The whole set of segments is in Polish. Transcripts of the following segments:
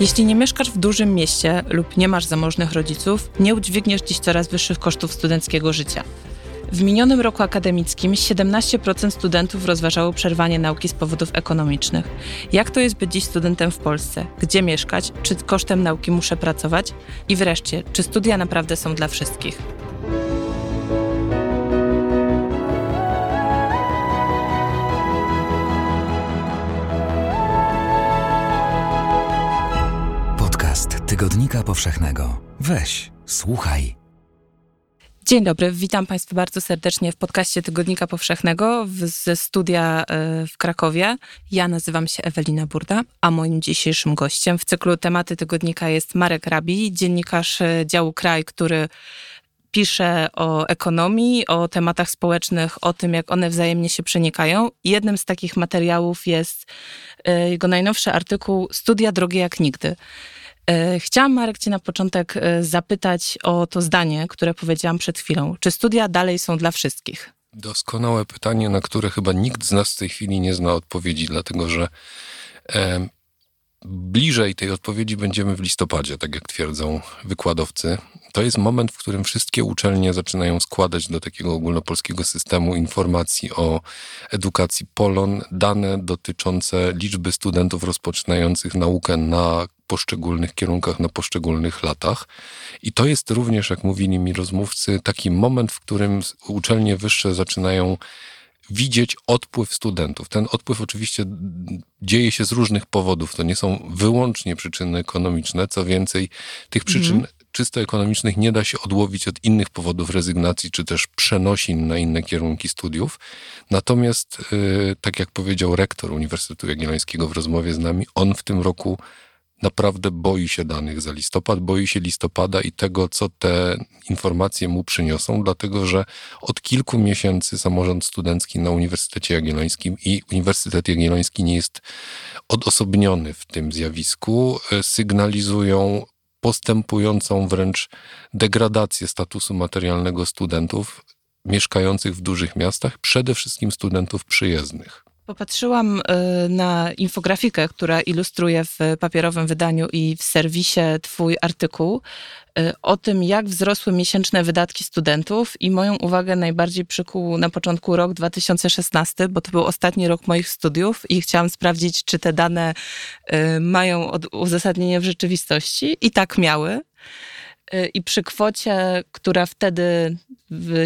Jeśli nie mieszkasz w dużym mieście lub nie masz zamożnych rodziców, nie udźwigniesz dziś coraz wyższych kosztów studenckiego życia. W minionym roku akademickim 17% studentów rozważało przerwanie nauki z powodów ekonomicznych. Jak to jest być dziś studentem w Polsce? Gdzie mieszkać? Czy kosztem nauki muszę pracować? I wreszcie, czy studia naprawdę są dla wszystkich? Tygodnika Powszechnego. Weź, słuchaj. Dzień dobry, witam Państwa bardzo serdecznie w podcaście Tygodnika Powszechnego ze studia y, w Krakowie. Ja nazywam się Ewelina Burda, a moim dzisiejszym gościem w cyklu tematy tygodnika jest Marek Rabi, dziennikarz y, działu Kraj, który pisze o ekonomii, o tematach społecznych, o tym, jak one wzajemnie się przenikają. Jednym z takich materiałów jest y, jego najnowszy artykuł Studia drogie jak nigdy. E, chciałam, Marek, Cię na początek e, zapytać o to zdanie, które powiedziałam przed chwilą. Czy studia dalej są dla wszystkich? Doskonałe pytanie, na które chyba nikt z nas w tej chwili nie zna odpowiedzi, dlatego że bliżej tej odpowiedzi będziemy w listopadzie, tak jak twierdzą wykładowcy. To jest moment, w którym wszystkie uczelnie zaczynają składać do takiego ogólnopolskiego systemu informacji o edukacji Polon dane dotyczące liczby studentów rozpoczynających naukę na poszczególnych kierunkach na poszczególnych latach. I to jest również, jak mówili mi rozmówcy, taki moment, w którym uczelnie wyższe zaczynają widzieć odpływ studentów. Ten odpływ oczywiście dzieje się z różnych powodów. To nie są wyłącznie przyczyny ekonomiczne. Co więcej, tych przyczyn mhm. czysto ekonomicznych nie da się odłowić od innych powodów rezygnacji, czy też przenosin na inne kierunki studiów. Natomiast, yy, tak jak powiedział rektor Uniwersytetu Jagiellońskiego w rozmowie z nami, on w tym roku naprawdę boi się danych za listopad, boi się listopada i tego, co te informacje mu przyniosą, dlatego że od kilku miesięcy samorząd studencki na Uniwersytecie Jagiellońskim i Uniwersytet Jagielloński nie jest odosobniony w tym zjawisku, e, sygnalizują postępującą wręcz degradację statusu materialnego studentów mieszkających w dużych miastach, przede wszystkim studentów przyjezdnych. Popatrzyłam y, na infografikę, która ilustruje w papierowym wydaniu i w serwisie Twój artykuł y, o tym, jak wzrosły miesięczne wydatki studentów, i moją uwagę najbardziej przykuł na początku rok 2016, bo to był ostatni rok moich studiów i chciałam sprawdzić, czy te dane y, mają uzasadnienie w rzeczywistości. I tak miały. Y, i przy kwocie, która wtedy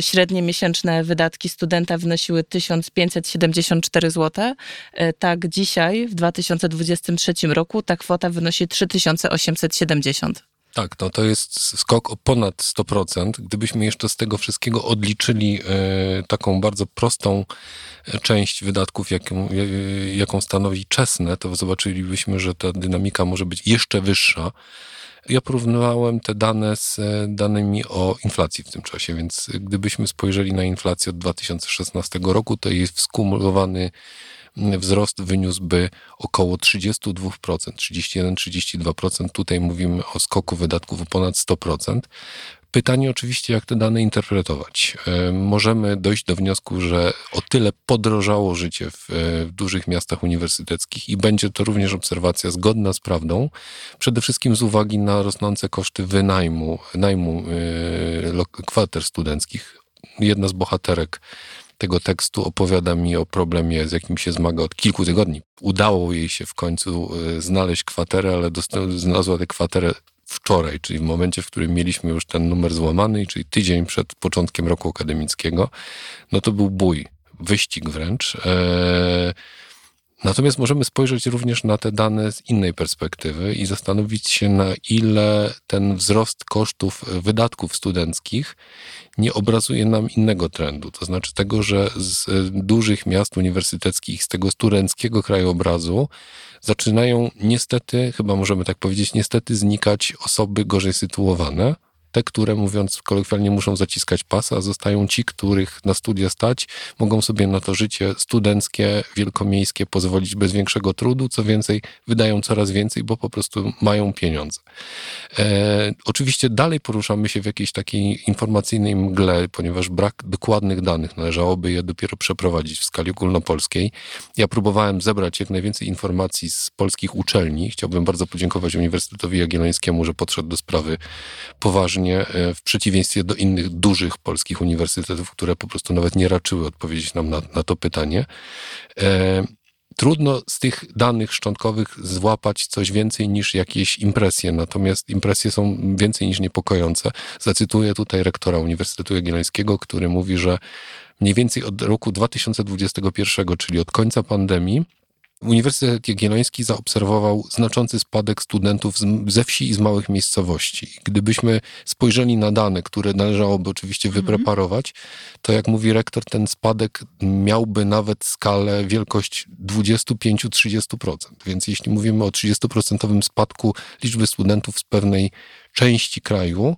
średnie miesięczne wydatki studenta wynosiły 1574 zł, y, tak dzisiaj w 2023 roku ta kwota wynosi 3870. Tak, no to jest skok o ponad 100%. Gdybyśmy jeszcze z tego wszystkiego odliczyli y, taką bardzo prostą część wydatków, jaką, jaką stanowi czesne, to zobaczylibyśmy, że ta dynamika może być jeszcze wyższa. Ja porównywałem te dane z e, danymi o inflacji w tym czasie, więc gdybyśmy spojrzeli na inflację od 2016 roku, to jej skumulowany wzrost wyniósłby około 32%, 31-32%. Tutaj mówimy o skoku wydatków o ponad 100%. Pytanie oczywiście, jak te dane interpretować. E, możemy dojść do wniosku, że o tyle podrożało życie w, e, w, dużych miastach uniwersyteckich i będzie to również obserwacja zgodna z prawdą, przede wszystkim z uwagi na rosnące koszty wynajmu, najmu e, kwater studenckich. Jedna z bohaterek tego tekstu opowiada mi o problemie, z jakim się zmaga od kilku tygodni. Udało jej się w końcu znaleźć kwaterę, ale znalazła tę kwaterę wczoraj, czyli w momencie, w którym mieliśmy już ten numer złamany, czyli tydzień przed początkiem roku akademickiego, no to był bój, wyścig wręcz. Eee, Natomiast możemy spojrzeć również na te dane z innej perspektywy i zastanowić się, na ile ten wzrost kosztów wydatków studenckich nie obrazuje nam innego trendu. To znaczy tego, że z dużych miast uniwersyteckich, z tego studenckiego krajobrazu zaczynają niestety, chyba możemy tak powiedzieć, niestety znikać osoby gorzej sytuowane, te, które mówiąc kolokwialnie muszą zaciskać pasa, zostają ci, których na studia stać, mogą sobie na to życie studenckie, wielkomiejskie pozwolić bez większego trudu, co więcej, wydają coraz więcej, bo po prostu mają pieniądze. E, oczywiście dalej poruszamy się w jakiejś takiej informacyjnej mgle, ponieważ brak dokładnych danych, należałoby je dopiero przeprowadzić w skali ogólnopolskiej. Ja próbowałem zebrać jak najwięcej informacji z polskich uczelni. Chciałbym bardzo podziękować Uniwersytetowi Jagiellońskiemu, że podszedł do sprawy poważnie, e, w przeciwieństwie do innych dużych polskich uniwersytetów, które po prostu nawet nie raczyły odpowiedzieć nam na, na to pytanie. E, trudno z tych danych szczątkowych złapać coś więcej niż jakieś impresje, natomiast impresje są więcej niż niepokojące. Zacytuję tutaj rektora Uniwersytetu Jagiellońskiego, który mówi, że mniej więcej od roku 2021, czyli od końca pandemii, Uniwersytet Jagielloński zaobserwował znaczący spadek studentów ze wsi i z małych miejscowości. Gdybyśmy spojrzeli na dane, które należałoby oczywiście mhm. wypreparować, to jak mówi rektor, ten spadek miałby nawet skalę wielkość 25-30%. Więc jeśli mówimy o 30% spadku liczby studentów z pewnej części kraju e,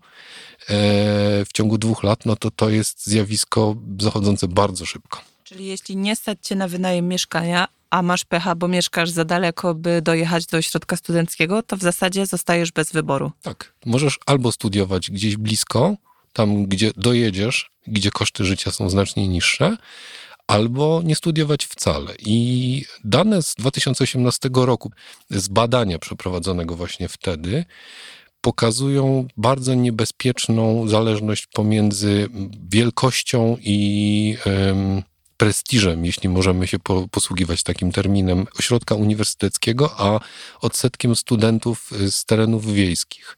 w ciągu dwóch lat, no to to jest zjawisko zachodzące bardzo szybko. Czyli jeśli nie stać cię na wynajem mieszkania, a masz pecha, bo mieszkasz za daleko, by dojechać do ośrodka studenckiego, to w zasadzie zostajesz bez wyboru. Tak. Możesz albo studiować gdzieś blisko, tam gdzie dojedziesz, gdzie koszty życia są znacznie niższe, albo nie studiować wcale. I dane z 2018 roku, z badania przeprowadzonego właśnie wtedy, pokazują bardzo niebezpieczną zależność pomiędzy wielkością i prestiżem, jeśli możemy się po, posługiwać takim terminem, ośrodka uniwersyteckiego, a odsetkiem studentów y, z terenów wiejskich.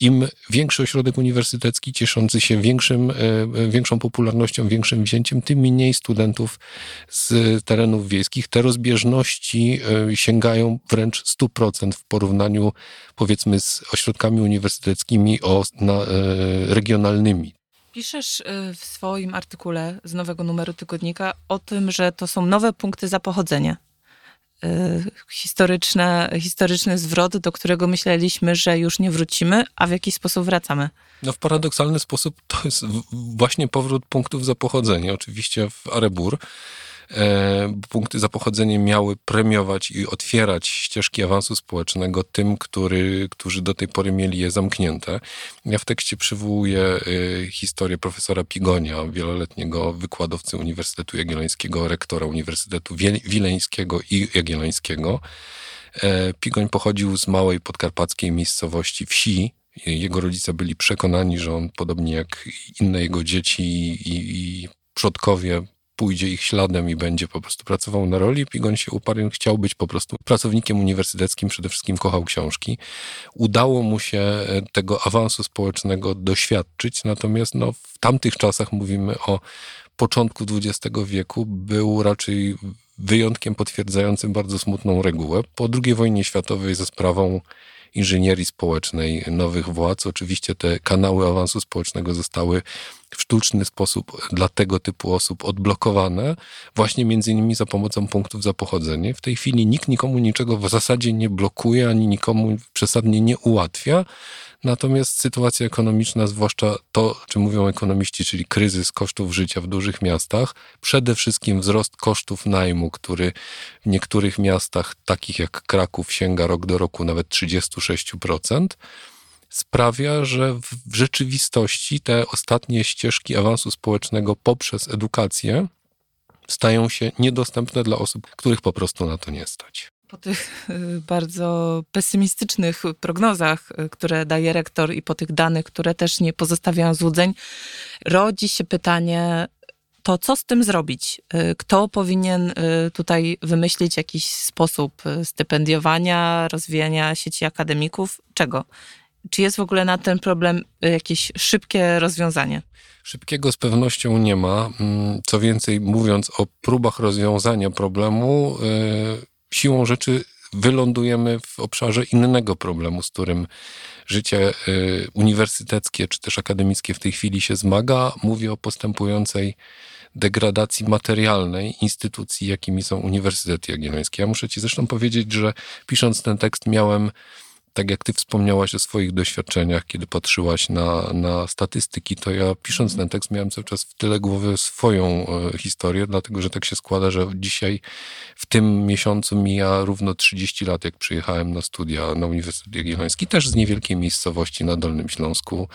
Im większy ośrodek uniwersytecki, cieszący się większym, y, y, większą popularnością, większym wzięciem, tym mniej studentów z terenów wiejskich. Te rozbieżności sięgają wręcz 100% w porównaniu, powiedzmy, z ośrodkami uniwersyteckimi o, na, regionalnymi. Piszesz y, w swoim artykule z nowego numeru tygodnika o tym, że to są nowe punkty zapochodzenia. Y, historyczne, historyczny zwrot, do którego myśleliśmy, że już nie wrócimy, a w jaki sposób wracamy? No w paradoksalny sposób to jest właśnie powrót punktów zapochodzenia. Oczywiście w Arebur punkty za pochodzenie miały premiować i otwierać ścieżki awansu społecznego tym, który, którzy do tej pory mieli je zamknięte. Ja w tekście przywołuję e, historię profesora Pigonia, wieloletniego wykładowcy Uniwersytetu Jagiellońskiego, rektora Uniwersytetu Wileńskiego i Jagiellońskiego. E, Pigoń pochodził z małej podkarpackiej miejscowości wsi, jego rodzice byli przekonani, że on, podobnie jak inne jego dzieci i, i przodkowie, pójdzie ich śladem i będzie po prostu pracował na roli. Pigoń się uparł, chciał być po prostu pracownikiem uniwersyteckim, przede wszystkim kochał książki. Udało mu się e, tego awansu społecznego doświadczyć, natomiast no, w tamtych czasach mówimy o początku XX wieku, był raczej wyjątkiem potwierdzającym bardzo smutną regułę. Po II wojnie światowej ze sprawą inżynierii społecznej nowych władz. Oczywiście te kanały awansu społecznego zostały w sztuczny sposób dla tego typu osób odblokowane, właśnie między innymi za pomocą punktów za pochodzenie. W tej chwili nikt nikomu niczego w zasadzie nie blokuje, ani nikomu przesadnie nie ułatwia. Natomiast sytuacja ekonomiczna, zwłaszcza to, o czym mówią ekonomiści, czyli kryzys kosztów życia w dużych miastach, przede wszystkim wzrost kosztów najmu, który w niektórych miastach, takich jak Kraków, sięga rok do roku nawet 36%, sprawia, że w rzeczywistości te ostatnie ścieżki awansu społecznego poprzez edukację stają się niedostępne dla osób, których po prostu na to nie stać. Po tych y, bardzo pesymistycznych prognozach, y, które daje rektor i po tych danych, które też nie pozostawiają złudzeń, rodzi się pytanie, to co z tym zrobić? Y, kto powinien tutaj wymyślić jakiś sposób stypendiowania, rozwijania sieci akademików? Czego? Czy jest w ogóle na ten problem jakieś szybkie rozwiązanie? Szybkiego z pewnością nie ma. Mm, co więcej, mówiąc o próbach rozwiązania problemu, siłą rzeczy wylądujemy w obszarze innego problemu, z którym życie y, uniwersyteckie czy też akademickie w tej chwili się zmaga. Mówię o postępującej degradacji materialnej instytucji, jakimi są Uniwersytety Jagiellońskie. Ja muszę ci zresztą powiedzieć, że pisząc ten tekst miałem tak jak ty wspomniałaś o swoich doświadczeniach, kiedy patrzyłaś na, na statystyki, to ja pisząc ten tekst miałem cały czas w tyle głowy swoją e, historię, dlatego że tak się składa, że dzisiaj w tym miesiącu mija równo 30 lat, jak przyjechałem na studia na Uniwersytet Jagielloński, też z niewielkiej miejscowości na Dolnym Śląsku,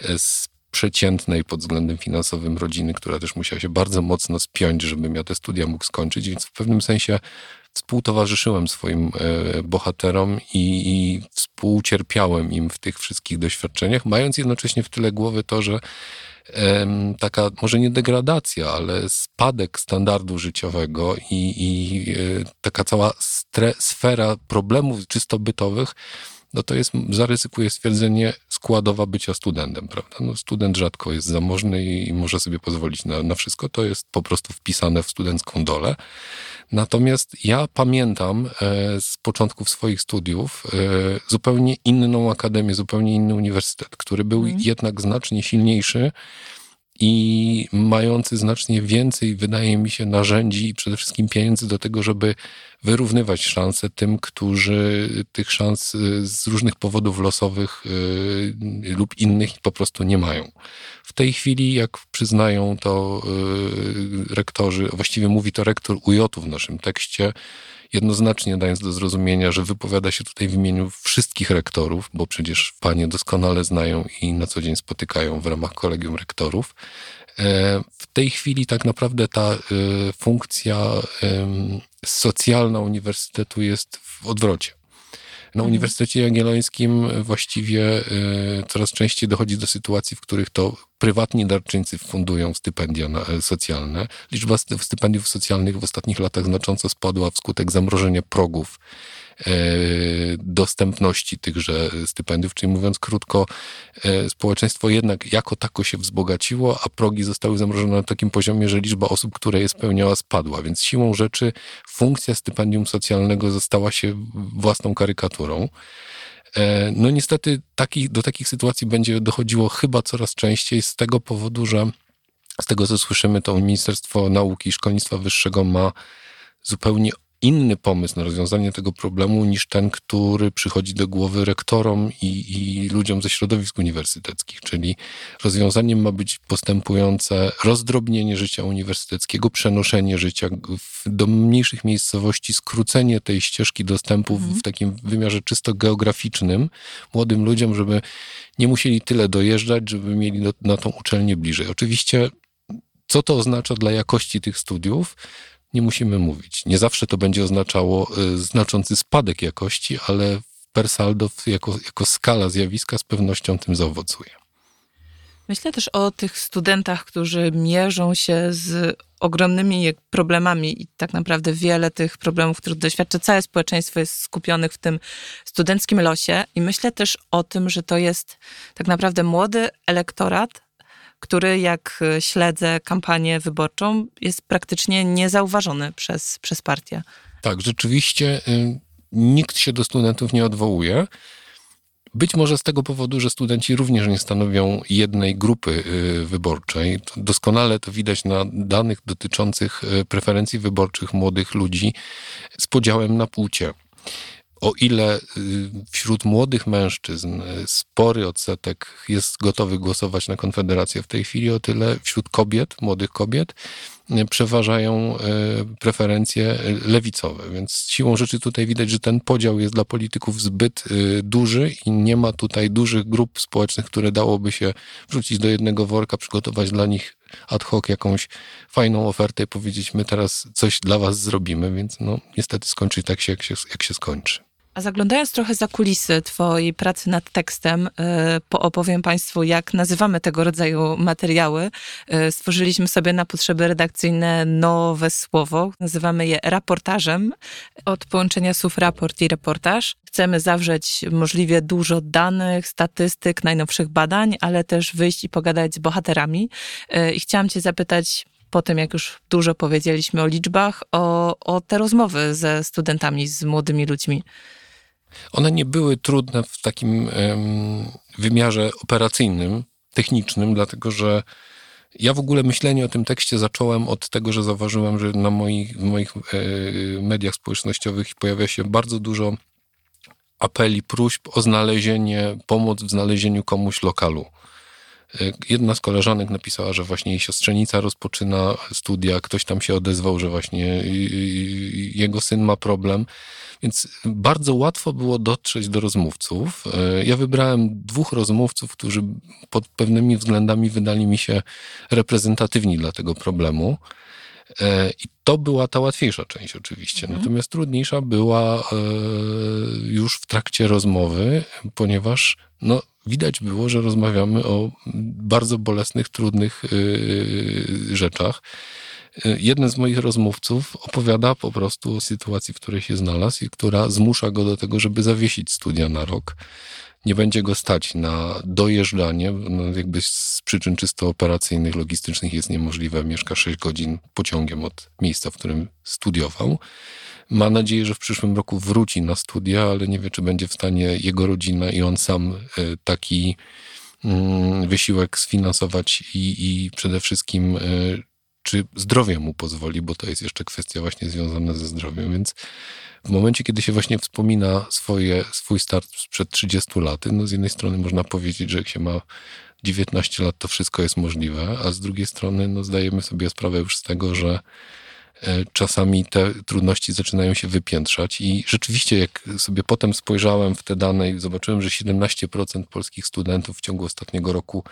e, z przeciętnej pod względem finansowym rodziny, która też musiała się bardzo mocno spiąć, żebym ja te studia mógł skończyć, więc w pewnym sensie współtowarzyszyłem swoim e, bohaterom i, i współcierpiałem im w tych wszystkich doświadczeniach, mając jednocześnie w tyle głowy to, że taka, może nie degradacja, ale spadek standardu życiowego i, i e, taka cała sfera problemów czysto bytowych no to jest, zaryzykuję stwierdzenie, składowa bycia studentem, prawda? No, student rzadko jest zamożny i, i może sobie pozwolić na, na wszystko. To jest po prostu wpisane w studencką dolę. Natomiast ja pamiętam e, z początków swoich studiów e, zupełnie inną akademię, zupełnie inny uniwersytet, który był mm. jednak znacznie silniejszy i mający znacznie więcej, wydaje mi się, narzędzi i przede wszystkim pieniędzy do tego, żeby wyrównywać szanse tym, którzy tych szans y, z różnych powodów losowych yy, lub innych po prostu nie mają. W tej chwili, jak przyznają to yy, rektorzy, właściwie mówi to rektor UJ w naszym tekście, jednoznacznie dając do zrozumienia, że wypowiada się tutaj w imieniu wszystkich rektorów, bo przecież panie doskonale znają i na co dzień spotykają w ramach kolegium rektorów. E, w tej chwili tak naprawdę ta e, funkcja socjalna uniwersytetu jest w odwrocie. Na mhm. Uniwersytecie Jagiellońskim właściwie y, coraz częściej dochodzi do sytuacji, w których to prywatni darczyńcy fundują stypendia e, socjalne. Liczba stypendiów socjalnych w ostatnich latach znacząco spadła wskutek zamrożenia progów dostępności tychże stypendiów, czyli mówiąc krótko, e, społeczeństwo jednak jako tako się wzbogaciło, a progi zostały zamrożone na takim poziomie, że liczba osób, które je spełniała, spadła. Więc siłą rzeczy funkcja stypendium socjalnego została się własną karykaturą. E, no niestety taki, do takich sytuacji będzie dochodziło chyba coraz częściej z tego powodu, że z tego co słyszymy, to Ministerstwo Nauki i Szkolnictwa Wyższego ma zupełnie inny pomysł na rozwiązanie tego problemu niż ten, który przychodzi do głowy rektorom i, i ludziom ze środowisk uniwersyteckich. Czyli rozwiązaniem ma być postępujące rozdrobnienie życia uniwersyteckiego, przenoszenie życia w, do mniejszych miejscowości, skrócenie tej ścieżki dostępu w, mhm. w takim wymiarze czysto geograficznym młodym ludziom, żeby nie musieli tyle dojeżdżać, żeby mieli do, na tą uczelnię bliżej. Oczywiście co to oznacza dla jakości tych studiów? Nie musimy mówić. Nie zawsze to będzie oznaczało y, znaczący spadek jakości, ale per saldo jako, jako skala zjawiska z pewnością tym zaowocuje. Myślę też o tych studentach, którzy mierzą się z ogromnymi problemami i tak naprawdę wiele tych problemów, których doświadcza całe społeczeństwo jest skupionych w tym studenckim losie i myślę też o tym, że to jest tak naprawdę młody elektorat, który, jak e, śledzę kampanię wyborczą, jest praktycznie niezauważony przez, przez partię. Tak, rzeczywiście y, nikt się do studentów nie odwołuje. Być może z tego powodu, że studenci również nie stanowią jednej grupy y, wyborczej. Doskonale to widać na danych dotyczących y, preferencji wyborczych młodych ludzi z podziałem na płcie o ile y, wśród młodych mężczyzn y, spory odsetek jest gotowy głosować na Konfederację w tej chwili, o tyle wśród kobiet, młodych kobiet, y, przeważają preferencje lewicowe. Więc siłą rzeczy tutaj widać, że ten podział jest dla polityków zbyt duży i nie ma tutaj dużych grup społecznych, które dałoby się wrzucić do jednego worka, przygotować dla nich ad hoc jakąś fajną ofertę i powiedzieć, my teraz coś dla was zrobimy, więc no niestety skończy tak się, jak się, jak się skończy. A zaglądając trochę za kulisy Twojej pracy nad tekstem, y, opowiem Państwu, jak nazywamy tego rodzaju materiały. Y, stworzyliśmy sobie na potrzeby redakcyjne nowe słowo. Nazywamy je raportażem. Od połączenia słów raport i reportaż. Chcemy zawrzeć możliwie dużo danych, statystyk, najnowszych badań, ale też wyjść i pogadać z bohaterami. Y, I chciałam Cię zapytać, po tym jak już dużo powiedzieliśmy o liczbach, o, o te rozmowy ze studentami, z młodymi ludźmi. One nie były trudne w takim wymiarze operacyjnym, technicznym, dlatego że ja w ogóle myślenie o tym tekście zacząłem od tego, że zauważyłem, że na moich, w moich e, mediach społecznościowych pojawia się bardzo dużo apeli, próśb o znalezienie, pomoc w znalezieniu komuś lokalu. Jedna z koleżanek napisała, że właśnie jej siostrzenica rozpoczyna studia, ktoś tam się odezwał, że właśnie jego syn ma problem. Więc bardzo łatwo było dotrzeć do rozmówców. Ja wybrałem dwóch rozmówców, którzy pod pewnymi względami wydali mi się reprezentatywni dla tego problemu. I to była ta łatwiejsza część oczywiście. Mhm. Natomiast trudniejsza była e, już w trakcie rozmowy, ponieważ no, widać było, że rozmawiamy o bardzo bolesnych, trudnych e, rzeczach. E, jeden z moich rozmówców opowiada po prostu o sytuacji, w której się znalazł i która zmusza go do tego, żeby zawiesić studia na rok nie będzie go stać na dojeżdżanie, no jakby z przyczyn czysto operacyjnych, logistycznych jest niemożliwe. Mieszka 6 godzin pociągiem od miejsca, w którym studiował. Ma nadzieję, że w przyszłym roku wróci na studia, ale nie wie, czy będzie w stanie jego rodzina i on sam e, taki mm, wysiłek sfinansować i, i przede wszystkim e, czy zdrowie mu pozwoli, bo to jest jeszcze kwestia właśnie związana ze zdrowiem, więc w momencie, kiedy się właśnie wspomina swoje, swój start sprzed 30 lat, no z jednej strony można powiedzieć, że jak się ma 19 lat, to wszystko jest możliwe, a z drugiej strony no, zdajemy sobie sprawę już z tego, że czasami te trudności zaczynają się wypiętrzać i rzeczywiście jak sobie potem spojrzałem w te dane i zobaczyłem, że 17% polskich studentów w ciągu ostatniego roku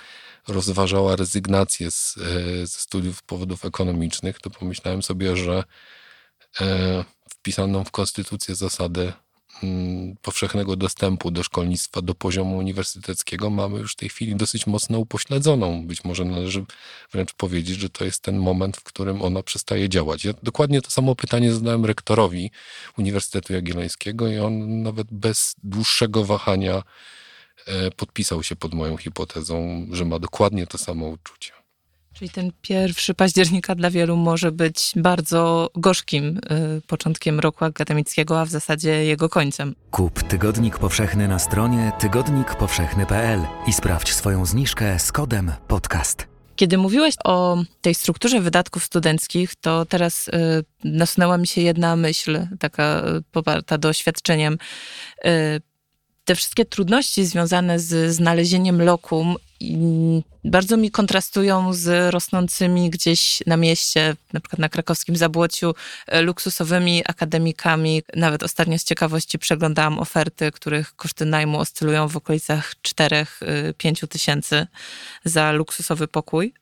rozważała rezygnację z, e, ze studiów z powodów ekonomicznych, to pomyślałem sobie, że e, wpisaną w konstytucję zasadę powszechnego dostępu do szkolnictwa do poziomu uniwersyteckiego mamy już w tej chwili dosyć mocno upośledzoną. Być może należy wręcz powiedzieć, że to jest ten moment, w którym ona przestaje działać. Ja dokładnie to samo pytanie zadałem rektorowi Uniwersytetu Jagiellońskiego i on nawet bez dłuższego wahania e, podpisał się pod moją hipotezą, że ma dokładnie to samo uczucie. Czyli ten pierwszy października dla wielu może być bardzo gorzkim y, początkiem roku akademickiego, a w zasadzie jego końcem. Kup Tygodnik Powszechny na stronie tygodnikpowszechny.pl i sprawdź swoją zniżkę z kodem podcast. Kiedy mówiłeś o tej strukturze wydatków studenckich, to teraz y, nasunęła mi się jedna myśl, taka y, poparta doświadczeniem. Y, te wszystkie trudności związane z znalezieniem lokum bardzo mi kontrastują z rosnącymi gdzieś na mieście, na przykład na krakowskim Zabłociu, e, luksusowymi akademikami. Nawet ostatnio z ciekawości przeglądałam oferty, których koszty najmu oscylują w okolicach 4-5 e, tysięcy za luksusowy pokój.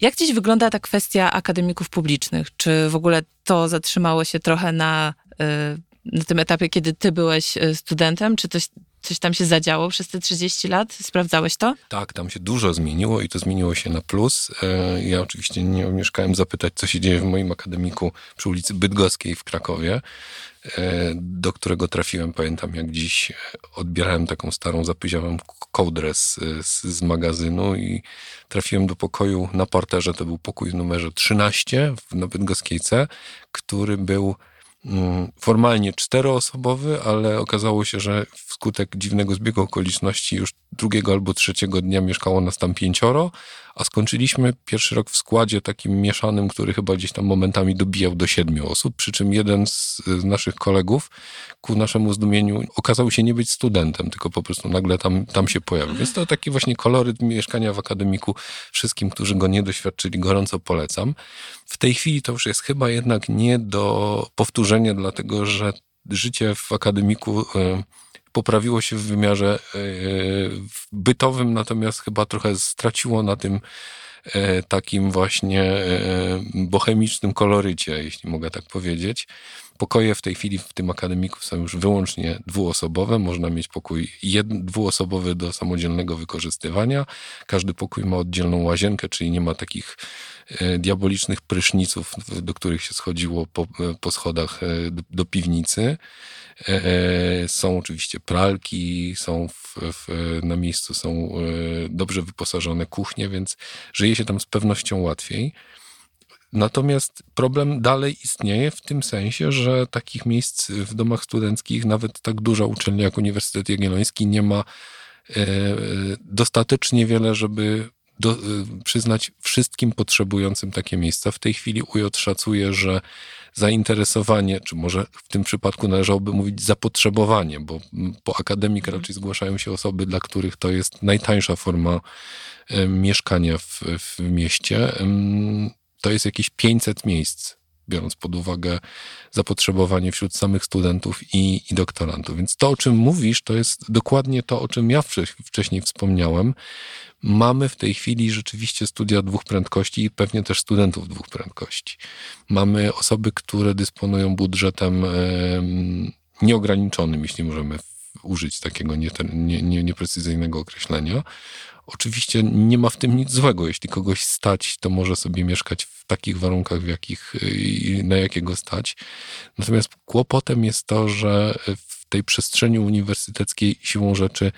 Jak dziś wygląda ta kwestia akademików publicznych? Czy w ogóle to zatrzymało się trochę na e, na tym etapie, kiedy ty byłeś studentem? Czy coś, coś tam się zadziało przez te 30 lat? Sprawdzałeś to? Tak, tam się dużo zmieniło i to zmieniło się na plus. E, ja oczywiście nie mieszkałem zapytać, co się dzieje w moim akademiku przy ulicy Bydgoskiej w Krakowie, e, do którego trafiłem, pamiętam jak dziś, odbierałem taką starą, zapyziałą kołdrę z, z, magazynu i trafiłem do pokoju na parterze, to był pokój w numerze 13 na Bydgoskiej C, który był formalnie czteroosobowy, ale okazało się, że wskutek dziwnego zbiegu okoliczności już drugiego albo trzeciego dnia mieszkało nas tam pięcioro, a skończyliśmy pierwszy rok w składzie takim mieszanym, który chyba gdzieś tam momentami dobijał do siedmiu osób, przy czym jeden z, naszych kolegów ku naszemu zdumieniu okazał się nie być studentem, tylko po prostu nagle tam, tam się pojawił. Więc to taki właśnie koloryt mieszkania w akademiku. Wszystkim, którzy go nie doświadczyli, gorąco polecam. W tej chwili to już jest chyba jednak nie do powtórzenia, dlatego że życie w akademiku e, poprawiło się w wymiarze e, bytowym, natomiast chyba trochę straciło na tym e, takim właśnie bohemicznym kolorycie, jeśli mogę tak powiedzieć. Pokoje w tej chwili w tym akademiku są już wyłącznie dwuosobowe. Można mieć pokój dwuosobowy do samodzielnego wykorzystywania. Każdy pokój ma oddzielną łazienkę, czyli nie ma takich e, diabolicznych pryszniców, do których się schodziło po, po schodach e, do, do piwnicy. E, są oczywiście pralki, są w, w, na miejscu są dobrze wyposażone kuchnie, więc żyje się tam z pewnością łatwiej. Natomiast problem dalej istnieje w tym sensie, że takich miejsc w domach studenckich, nawet tak duża uczelnia jak Uniwersytet Jagielloński, nie ma e, dostatecznie wiele, żeby do, e, przyznać wszystkim potrzebującym takie miejsca. W tej chwili UJ szacuje, że zainteresowanie, czy może w tym przypadku należałoby mówić zapotrzebowanie, bo po akademik mhm. raczej zgłaszają się osoby, dla których to jest najtańsza forma mieszkania w, w mieście. To jest jakieś 500 miejsc biorąc pod uwagę zapotrzebowanie wśród samych studentów i, i doktorantów. Więc to, o czym mówisz, to jest dokładnie to, o czym ja wcześniej wspomniałem. Mamy w tej chwili rzeczywiście studia dwóch prędkości i pewnie też studentów dwóch prędkości. Mamy osoby, które dysponują budżetem nieograniczonym, jeśli możemy użyć takiego nieprecyzyjnego określenia. Oczywiście nie ma w tym nic złego. Jeśli kogoś stać, to może sobie mieszkać w takich warunkach, w jakich, na jakiego stać. Natomiast kłopotem jest to, że w tej przestrzeni uniwersyteckiej siłą rzeczy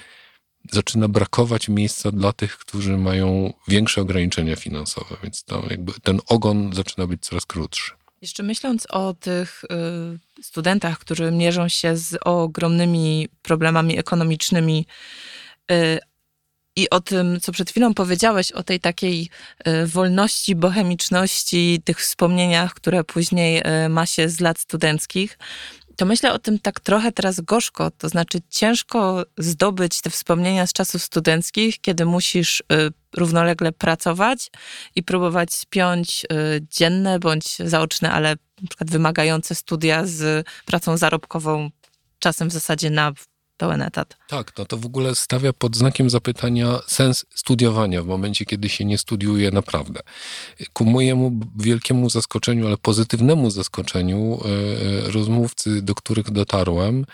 zaczyna brakować miejsca dla tych, którzy mają większe ograniczenia finansowe, więc to jakby ten ogon zaczyna być coraz krótszy. Jeszcze myśląc o tych y, studentach, którzy mierzą się z ogromnymi problemami ekonomicznymi, y, i o tym, co przed chwilą powiedziałeś, o tej takiej y, wolności, bohemiczności, tych wspomnieniach, które później ma się z lat studenckich, to myślę o tym tak trochę teraz gorzko. To znaczy, ciężko zdobyć te wspomnienia z czasów studenckich, kiedy musisz y, równolegle pracować i próbować spiąć dzienne bądź zaoczne, ale na przykład wymagające studia z pracą zarobkową, czasem w zasadzie na pełen etat. Tak, no to w ogóle stawia pod znakiem zapytania sens studiowania w momencie, kiedy się nie studiuje naprawdę. Ku mojemu wielkiemu zaskoczeniu, ale pozytywnemu zaskoczeniu, e, e, rozmówcy, do których dotarłem,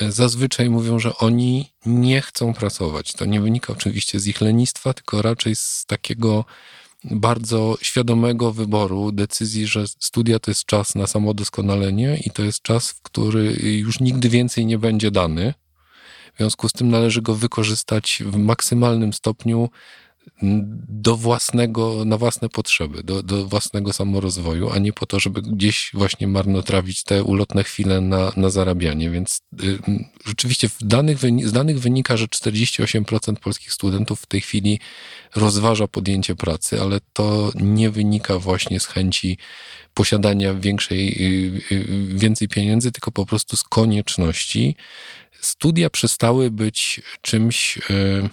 e, zazwyczaj mówią, że oni nie chcą pracować. To nie wynika oczywiście z ich lenistwa, tylko raczej z takiego bardzo świadomego wyboru, decyzji, że studia to jest czas na samodoskonalenie i to jest czas, w który już nigdy więcej nie będzie dany. W związku z tym należy go wykorzystać w maksymalnym stopniu do własnego, na własne potrzeby, do, do własnego samorozwoju, a nie po to, żeby gdzieś właśnie marnotrawić te ulotne chwile na, na zarabianie. Więc y, rzeczywiście w danych, z danych wynika, że 48% polskich studentów w tej chwili rozważa podjęcie pracy, ale to nie wynika właśnie z chęci posiadania większej, y, y, więcej pieniędzy, tylko po prostu z konieczności. Studia przestały być czymś, y,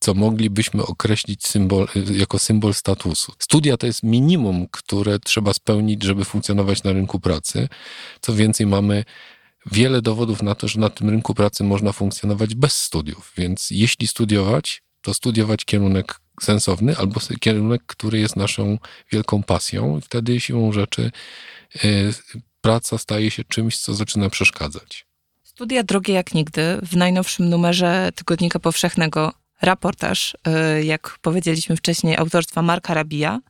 co moglibyśmy określić symbol, jako symbol statusu. Studia to jest minimum, które trzeba spełnić, żeby funkcjonować na rynku pracy. Co więcej, mamy wiele dowodów na to, że na tym rynku pracy można funkcjonować bez studiów. Więc jeśli studiować, to studiować kierunek sensowny albo kierunek, który jest naszą wielką pasją, i wtedy siłą rzeczy y, praca staje się czymś, co zaczyna przeszkadzać. Studia drogie jak nigdy. W najnowszym numerze Tygodnika Powszechnego raportaż, y, jak powiedzieliśmy wcześniej, autorstwa Marka Rabija.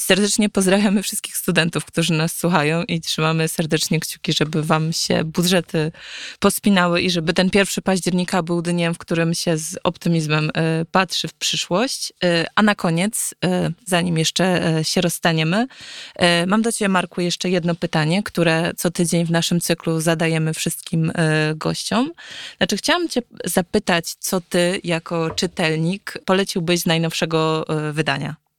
Y, serdecznie pozdrawiamy wszystkich studentów, którzy nas słuchają i trzymamy serdecznie kciuki, żeby wam się budżety pospinały i żeby ten pierwszy października był dniem, w którym się z optymizmem y, patrzy w przyszłość. A na koniec, zanim jeszcze się rozstaniemy, mam do ciebie, Marku, jeszcze jedno pytanie, które co tydzień w naszym cyklu zadajemy wszystkim gościom. Znaczy, chciałam cię zapytać, co ty jako czytelnik poleciłbyś z najnowszego wydania?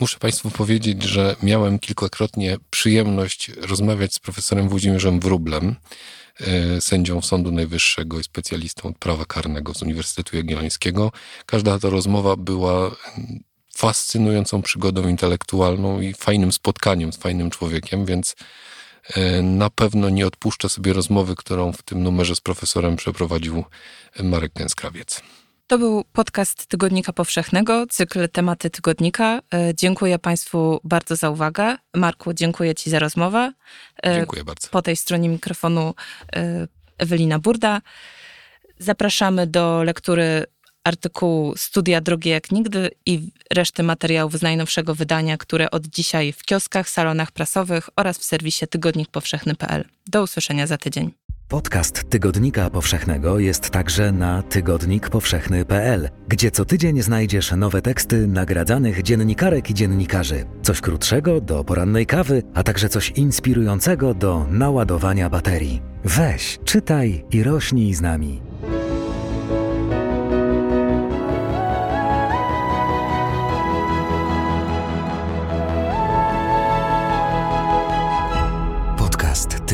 Muszę Państwu powiedzieć, że miałem kilkakrotnie przyjemność rozmawiać z profesorem Włodzimierzem Wróblem, e, sędzią Sądu Najwyższego i specjalistą od prawa karnego z Uniwersytetu Jagiellońskiego. Każda ta rozmowa była fascynującą przygodą intelektualną i fajnym spotkaniem z fajnym człowiekiem, więc e, na pewno nie odpuszczę sobie rozmowy, którą w tym numerze z profesorem przeprowadził Marek Gęskrawiec. To był podcast Tygodnika Powszechnego, cykl tematy tygodnika. E, dziękuję Państwu bardzo za uwagę. Marku, dziękuję Ci za rozmowę. E, dziękuję bardzo. Po tej stronie mikrofonu e, Ewelina Burda. Zapraszamy do lektury artykułu Studia drogie jak nigdy i reszty materiałów z najnowszego wydania, które od dzisiaj w kioskach, salonach prasowych oraz w serwisie tygodnikpowszechny.pl. Do usłyszenia za tydzień. Podcast Tygodnika Powszechnego jest także na tygodnikpowszechny.pl, gdzie co tydzień znajdziesz nowe teksty nagradzanych dziennikarek i dziennikarzy. Coś krótszego do porannej kawy, a także coś inspirującego do naładowania baterii. Weź, czytaj i rośnij z nami.